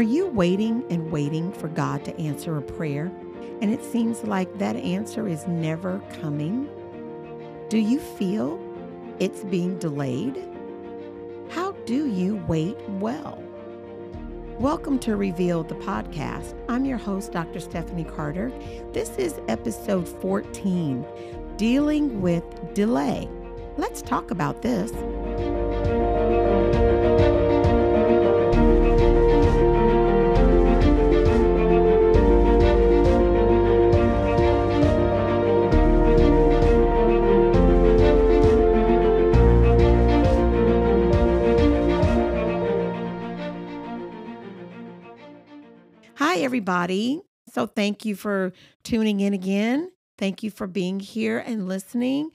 Are you waiting and waiting for God to answer a prayer? And it seems like that answer is never coming? Do you feel it's being delayed? How do you wait well? Welcome to Reveal the podcast. I'm your host, Dr. Stephanie Carter. This is episode 14 Dealing with Delay. Let's talk about this. Everybody. So, thank you for tuning in again. Thank you for being here and listening.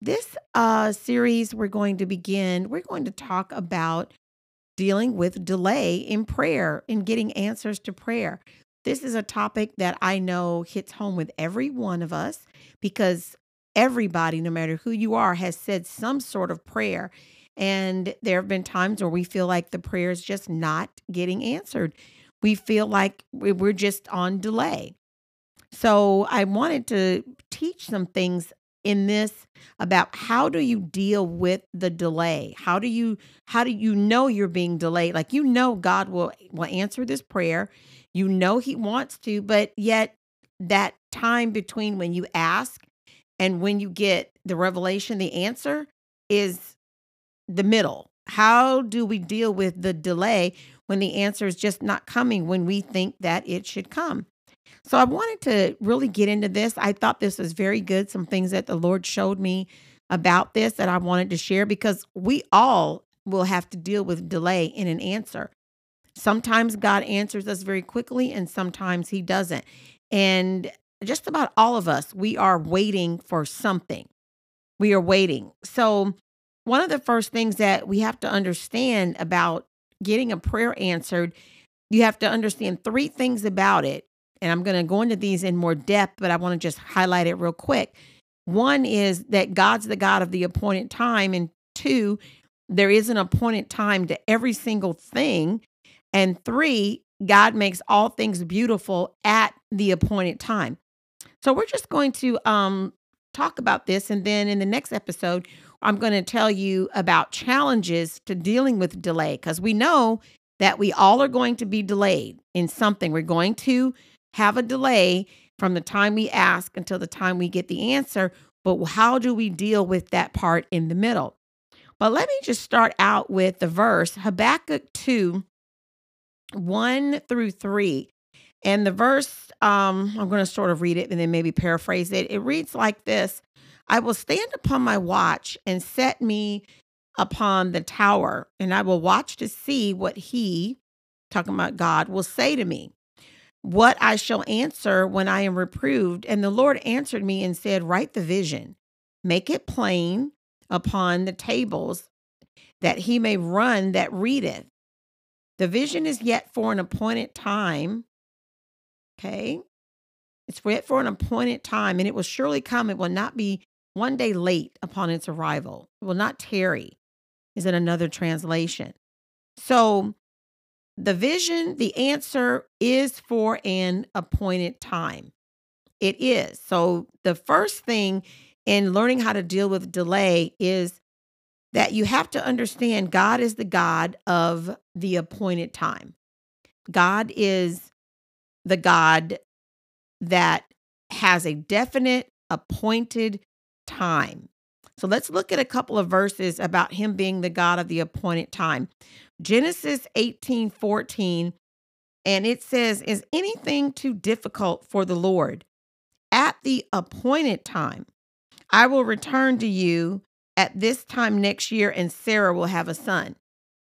This uh, series we're going to begin, we're going to talk about dealing with delay in prayer and getting answers to prayer. This is a topic that I know hits home with every one of us because everybody, no matter who you are, has said some sort of prayer. And there have been times where we feel like the prayer is just not getting answered we feel like we're just on delay. So I wanted to teach some things in this about how do you deal with the delay? How do you how do you know you're being delayed? Like you know God will will answer this prayer. You know he wants to, but yet that time between when you ask and when you get the revelation, the answer is the middle. How do we deal with the delay when the answer is just not coming when we think that it should come. So I wanted to really get into this. I thought this was very good. Some things that the Lord showed me about this that I wanted to share because we all will have to deal with delay in an answer. Sometimes God answers us very quickly and sometimes he doesn't. And just about all of us, we are waiting for something. We are waiting. So, one of the first things that we have to understand about getting a prayer answered, you have to understand three things about it. And I'm going to go into these in more depth, but I want to just highlight it real quick. One is that God's the God of the appointed time. And two, there is an appointed time to every single thing. And three, God makes all things beautiful at the appointed time. So we're just going to um, talk about this. And then in the next episode, I'm going to tell you about challenges to dealing with delay because we know that we all are going to be delayed in something. We're going to have a delay from the time we ask until the time we get the answer. But how do we deal with that part in the middle? But let me just start out with the verse Habakkuk 2 1 through 3. And the verse, um, I'm going to sort of read it and then maybe paraphrase it. It reads like this I will stand upon my watch and set me upon the tower, and I will watch to see what he, talking about God, will say to me, what I shall answer when I am reproved. And the Lord answered me and said, Write the vision, make it plain upon the tables, that he may run that readeth. The vision is yet for an appointed time. Okay. It's yet for an appointed time, and it will surely come. It will not be one day late upon its arrival. It will not tarry, is in another translation. So the vision, the answer is for an appointed time. It is. So the first thing in learning how to deal with delay is that you have to understand God is the God of the appointed time. God is the God that has a definite appointed time. So let's look at a couple of verses about him being the God of the appointed time. Genesis 18 14, and it says, Is anything too difficult for the Lord? At the appointed time, I will return to you at this time next year, and Sarah will have a son.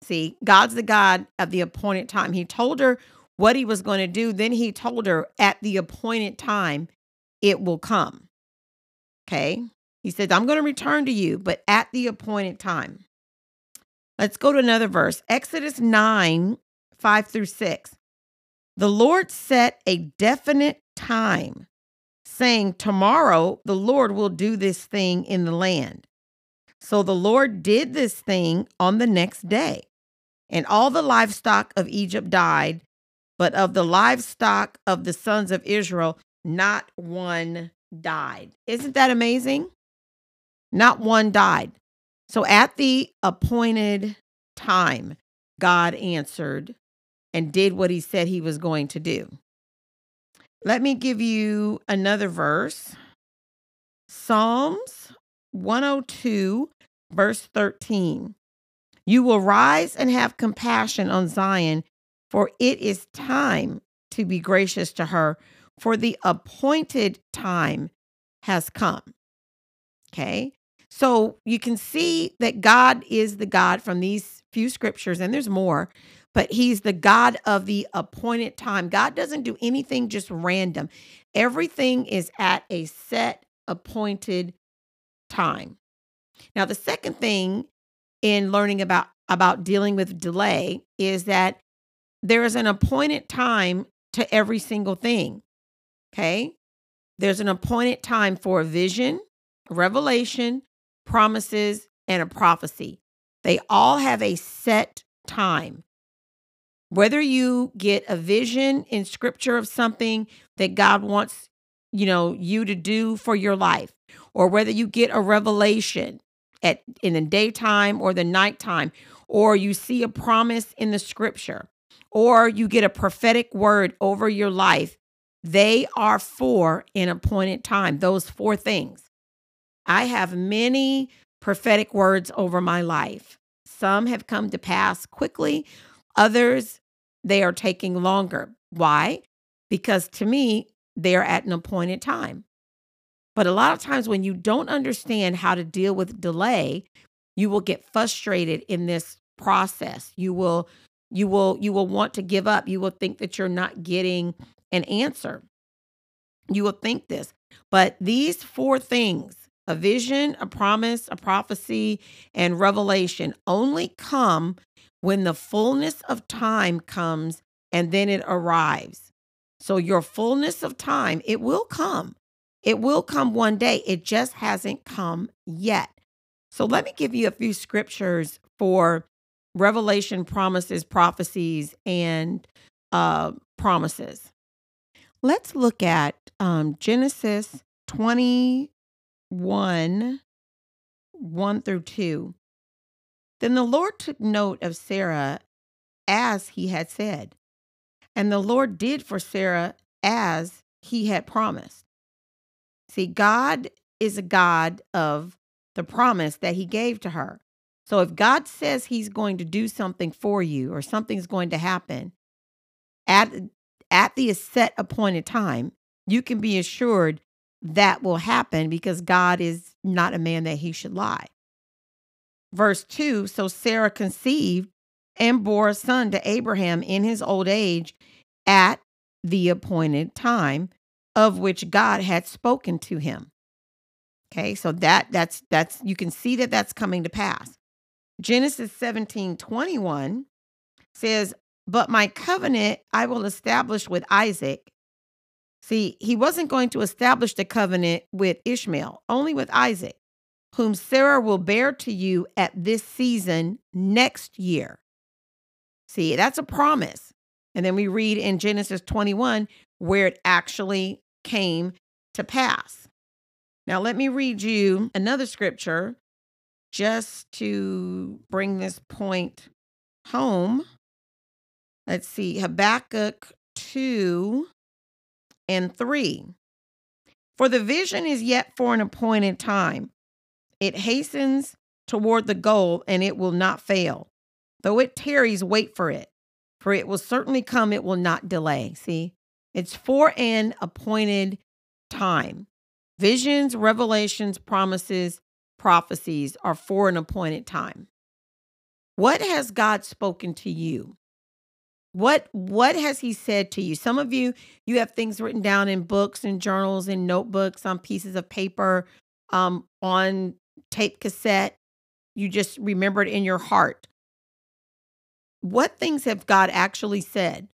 See, God's the God of the appointed time. He told her what he was going to do. Then he told her at the appointed time, it will come. Okay. He says, I'm going to return to you, but at the appointed time. Let's go to another verse Exodus 9 5 through 6. The Lord set a definite time, saying, Tomorrow the Lord will do this thing in the land. So the Lord did this thing on the next day, and all the livestock of Egypt died but of the livestock of the sons of Israel, not one died. Isn't that amazing? Not one died. So at the appointed time, God answered and did what he said he was going to do. Let me give you another verse Psalms 102, verse 13. You will rise and have compassion on Zion, for it is time to be gracious to her, for the appointed time has come. Okay. So you can see that God is the God from these few scriptures, and there's more, but He's the God of the appointed time. God doesn't do anything just random, everything is at a set appointed time. Now, the second thing in learning about about dealing with delay is that there is an appointed time to every single thing. Okay? There's an appointed time for a vision, revelation, promises, and a prophecy. They all have a set time. Whether you get a vision in scripture of something that God wants, you know, you to do for your life, or whether you get a revelation at in the daytime or the nighttime, or you see a promise in the scripture, or you get a prophetic word over your life, they are for an appointed time. Those four things. I have many prophetic words over my life. Some have come to pass quickly, others, they are taking longer. Why? Because to me, they are at an appointed time. But a lot of times, when you don't understand how to deal with delay, you will get frustrated in this process. You will you will you will want to give up. You will think that you're not getting an answer. You will think this. But these four things a vision, a promise, a prophecy, and revelation only come when the fullness of time comes and then it arrives. So, your fullness of time, it will come. It will come one day. It just hasn't come yet. So, let me give you a few scriptures for revelation, promises, prophecies, and uh, promises. Let's look at um, Genesis 20, 1 1 through 2. Then the Lord took note of Sarah as he had said, and the Lord did for Sarah as he had promised. See, God is a God of the promise that he gave to her. So if God says he's going to do something for you or something's going to happen at at the set appointed time, you can be assured that will happen because God is not a man that he should lie. Verse 2 So Sarah conceived and bore a son to Abraham in his old age at the appointed time of which God had spoken to him. Okay, so that that's that's you can see that that's coming to pass. Genesis 17 21 says, But my covenant I will establish with Isaac See, he wasn't going to establish the covenant with Ishmael, only with Isaac, whom Sarah will bear to you at this season next year. See, that's a promise. And then we read in Genesis 21 where it actually came to pass. Now, let me read you another scripture just to bring this point home. Let's see, Habakkuk 2 and 3. For the vision is yet for an appointed time. It hastens toward the goal and it will not fail. Though it tarries, wait for it, for it will certainly come, it will not delay. See, it's for an appointed time. Visions, revelations, promises, prophecies are for an appointed time. What has God spoken to you? What what has he said to you? Some of you you have things written down in books and journals and notebooks on pieces of paper, um, on tape cassette. You just remember it in your heart. What things have God actually said?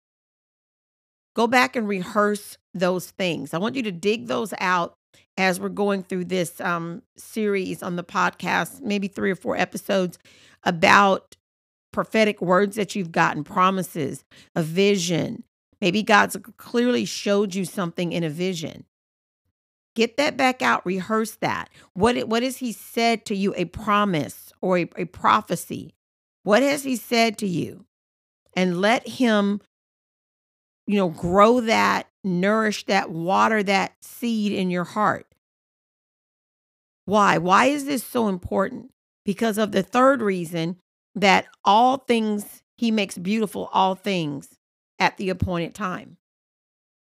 Go back and rehearse those things. I want you to dig those out as we're going through this um, series on the podcast, maybe three or four episodes about prophetic words that you've gotten, promises, a vision, Maybe God's clearly showed you something in a vision. Get that back out, rehearse that. What, what has He said to you? A promise or a, a prophecy? What has He said to you? And let Him, you know, grow that, nourish that, water that seed in your heart. Why? Why is this so important? Because of the third reason that all things he makes beautiful all things at the appointed time.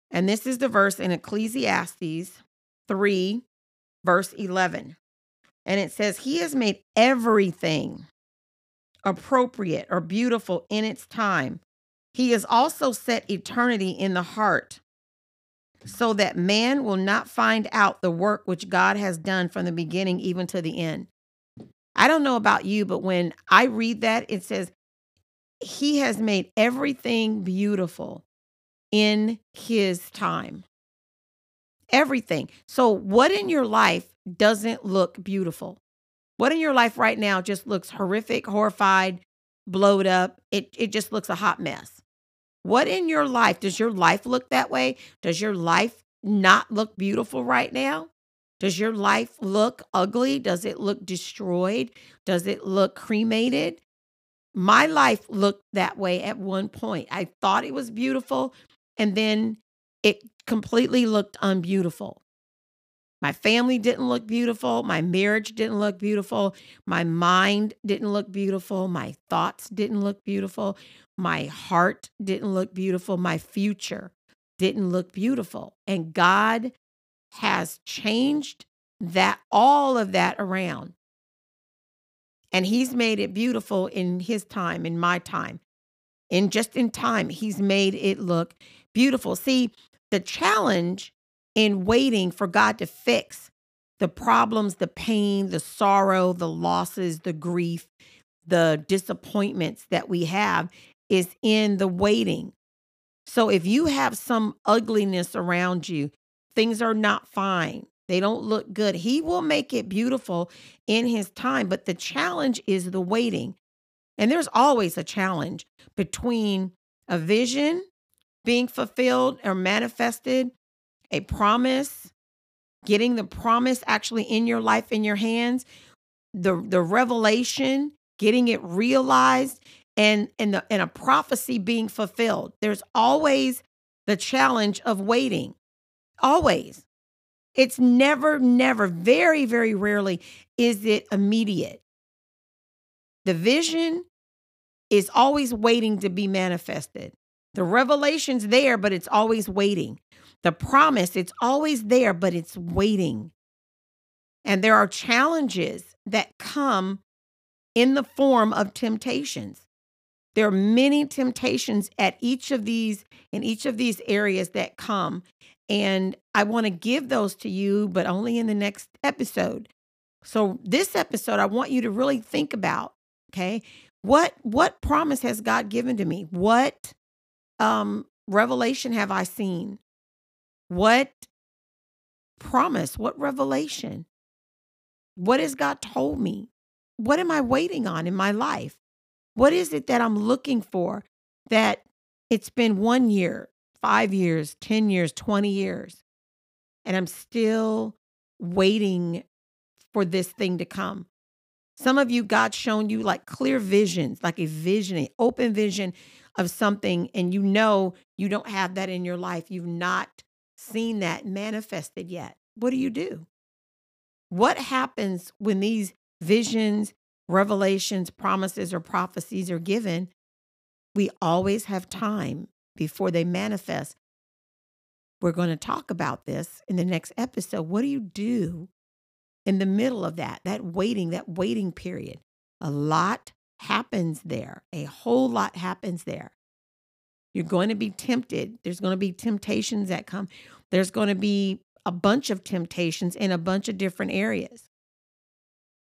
And this is the verse in Ecclesiastes 3, verse 11. And it says, He has made everything appropriate or beautiful in its time. He has also set eternity in the heart so that man will not find out the work which God has done from the beginning even to the end. I don't know about you, but when I read that, it says, He has made everything beautiful in His time. Everything. So, what in your life doesn't look beautiful? What in your life right now just looks horrific, horrified, blowed up? It, it just looks a hot mess. What in your life does your life look that way? Does your life not look beautiful right now? Does your life look ugly? Does it look destroyed? Does it look cremated? My life looked that way at one point. I thought it was beautiful, and then it completely looked unbeautiful. My family didn't look beautiful. My marriage didn't look beautiful. My mind didn't look beautiful. My thoughts didn't look beautiful. My heart didn't look beautiful. My future didn't look beautiful. And God has changed that all of that around. And he's made it beautiful in his time, in my time. In just in time, he's made it look beautiful. See, the challenge in waiting for God to fix the problems, the pain, the sorrow, the losses, the grief, the disappointments that we have is in the waiting. So if you have some ugliness around you, things are not fine. They don't look good. He will make it beautiful in his time, but the challenge is the waiting. And there's always a challenge between a vision being fulfilled or manifested, a promise, getting the promise actually in your life in your hands, the the revelation, getting it realized and and the and a prophecy being fulfilled. There's always the challenge of waiting. Always. It's never, never, very, very rarely is it immediate. The vision is always waiting to be manifested. The revelation's there, but it's always waiting. The promise, it's always there, but it's waiting. And there are challenges that come in the form of temptations. There are many temptations at each of these in each of these areas that come and I want to give those to you, but only in the next episode. So this episode, I want you to really think about, okay, what what promise has God given to me? What um revelation have I seen? What promise? What revelation? What has God told me? What am I waiting on in my life? What is it that I'm looking for that it's been one year, five years, 10 years, 20 years. And I'm still waiting for this thing to come. Some of you, God's shown you like clear visions, like a vision, an open vision of something, and you know you don't have that in your life. You've not seen that manifested yet. What do you do? What happens when these visions, revelations, promises, or prophecies are given? We always have time before they manifest. We're going to talk about this in the next episode. What do you do in the middle of that, that waiting, that waiting period? A lot happens there, a whole lot happens there. You're going to be tempted. There's going to be temptations that come. There's going to be a bunch of temptations in a bunch of different areas.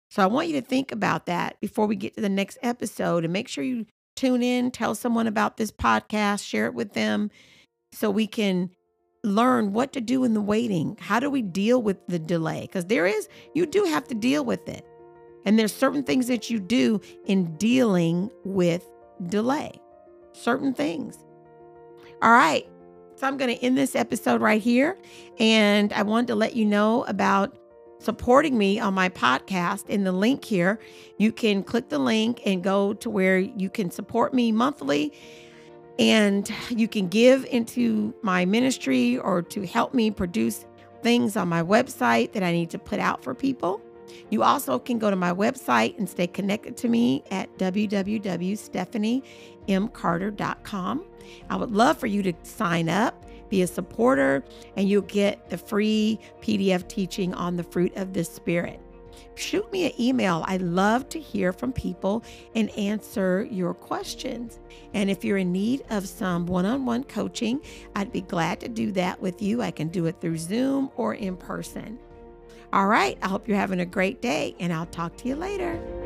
So I want you to think about that before we get to the next episode and make sure you tune in, tell someone about this podcast, share it with them so we can learn what to do in the waiting. How do we deal with the delay? Because there is, you do have to deal with it. And there's certain things that you do in dealing with delay, certain things. All right. So I'm going to end this episode right here. And I wanted to let you know about supporting me on my podcast in the link here. You can click the link and go to where you can support me monthly and you can give into my ministry or to help me produce things on my website that I need to put out for people. You also can go to my website and stay connected to me at www.stephaniemcarter.com. I would love for you to sign up, be a supporter, and you'll get the free PDF teaching on the fruit of the Spirit. Shoot me an email. I love to hear from people and answer your questions. And if you're in need of some one on one coaching, I'd be glad to do that with you. I can do it through Zoom or in person. All right. I hope you're having a great day, and I'll talk to you later.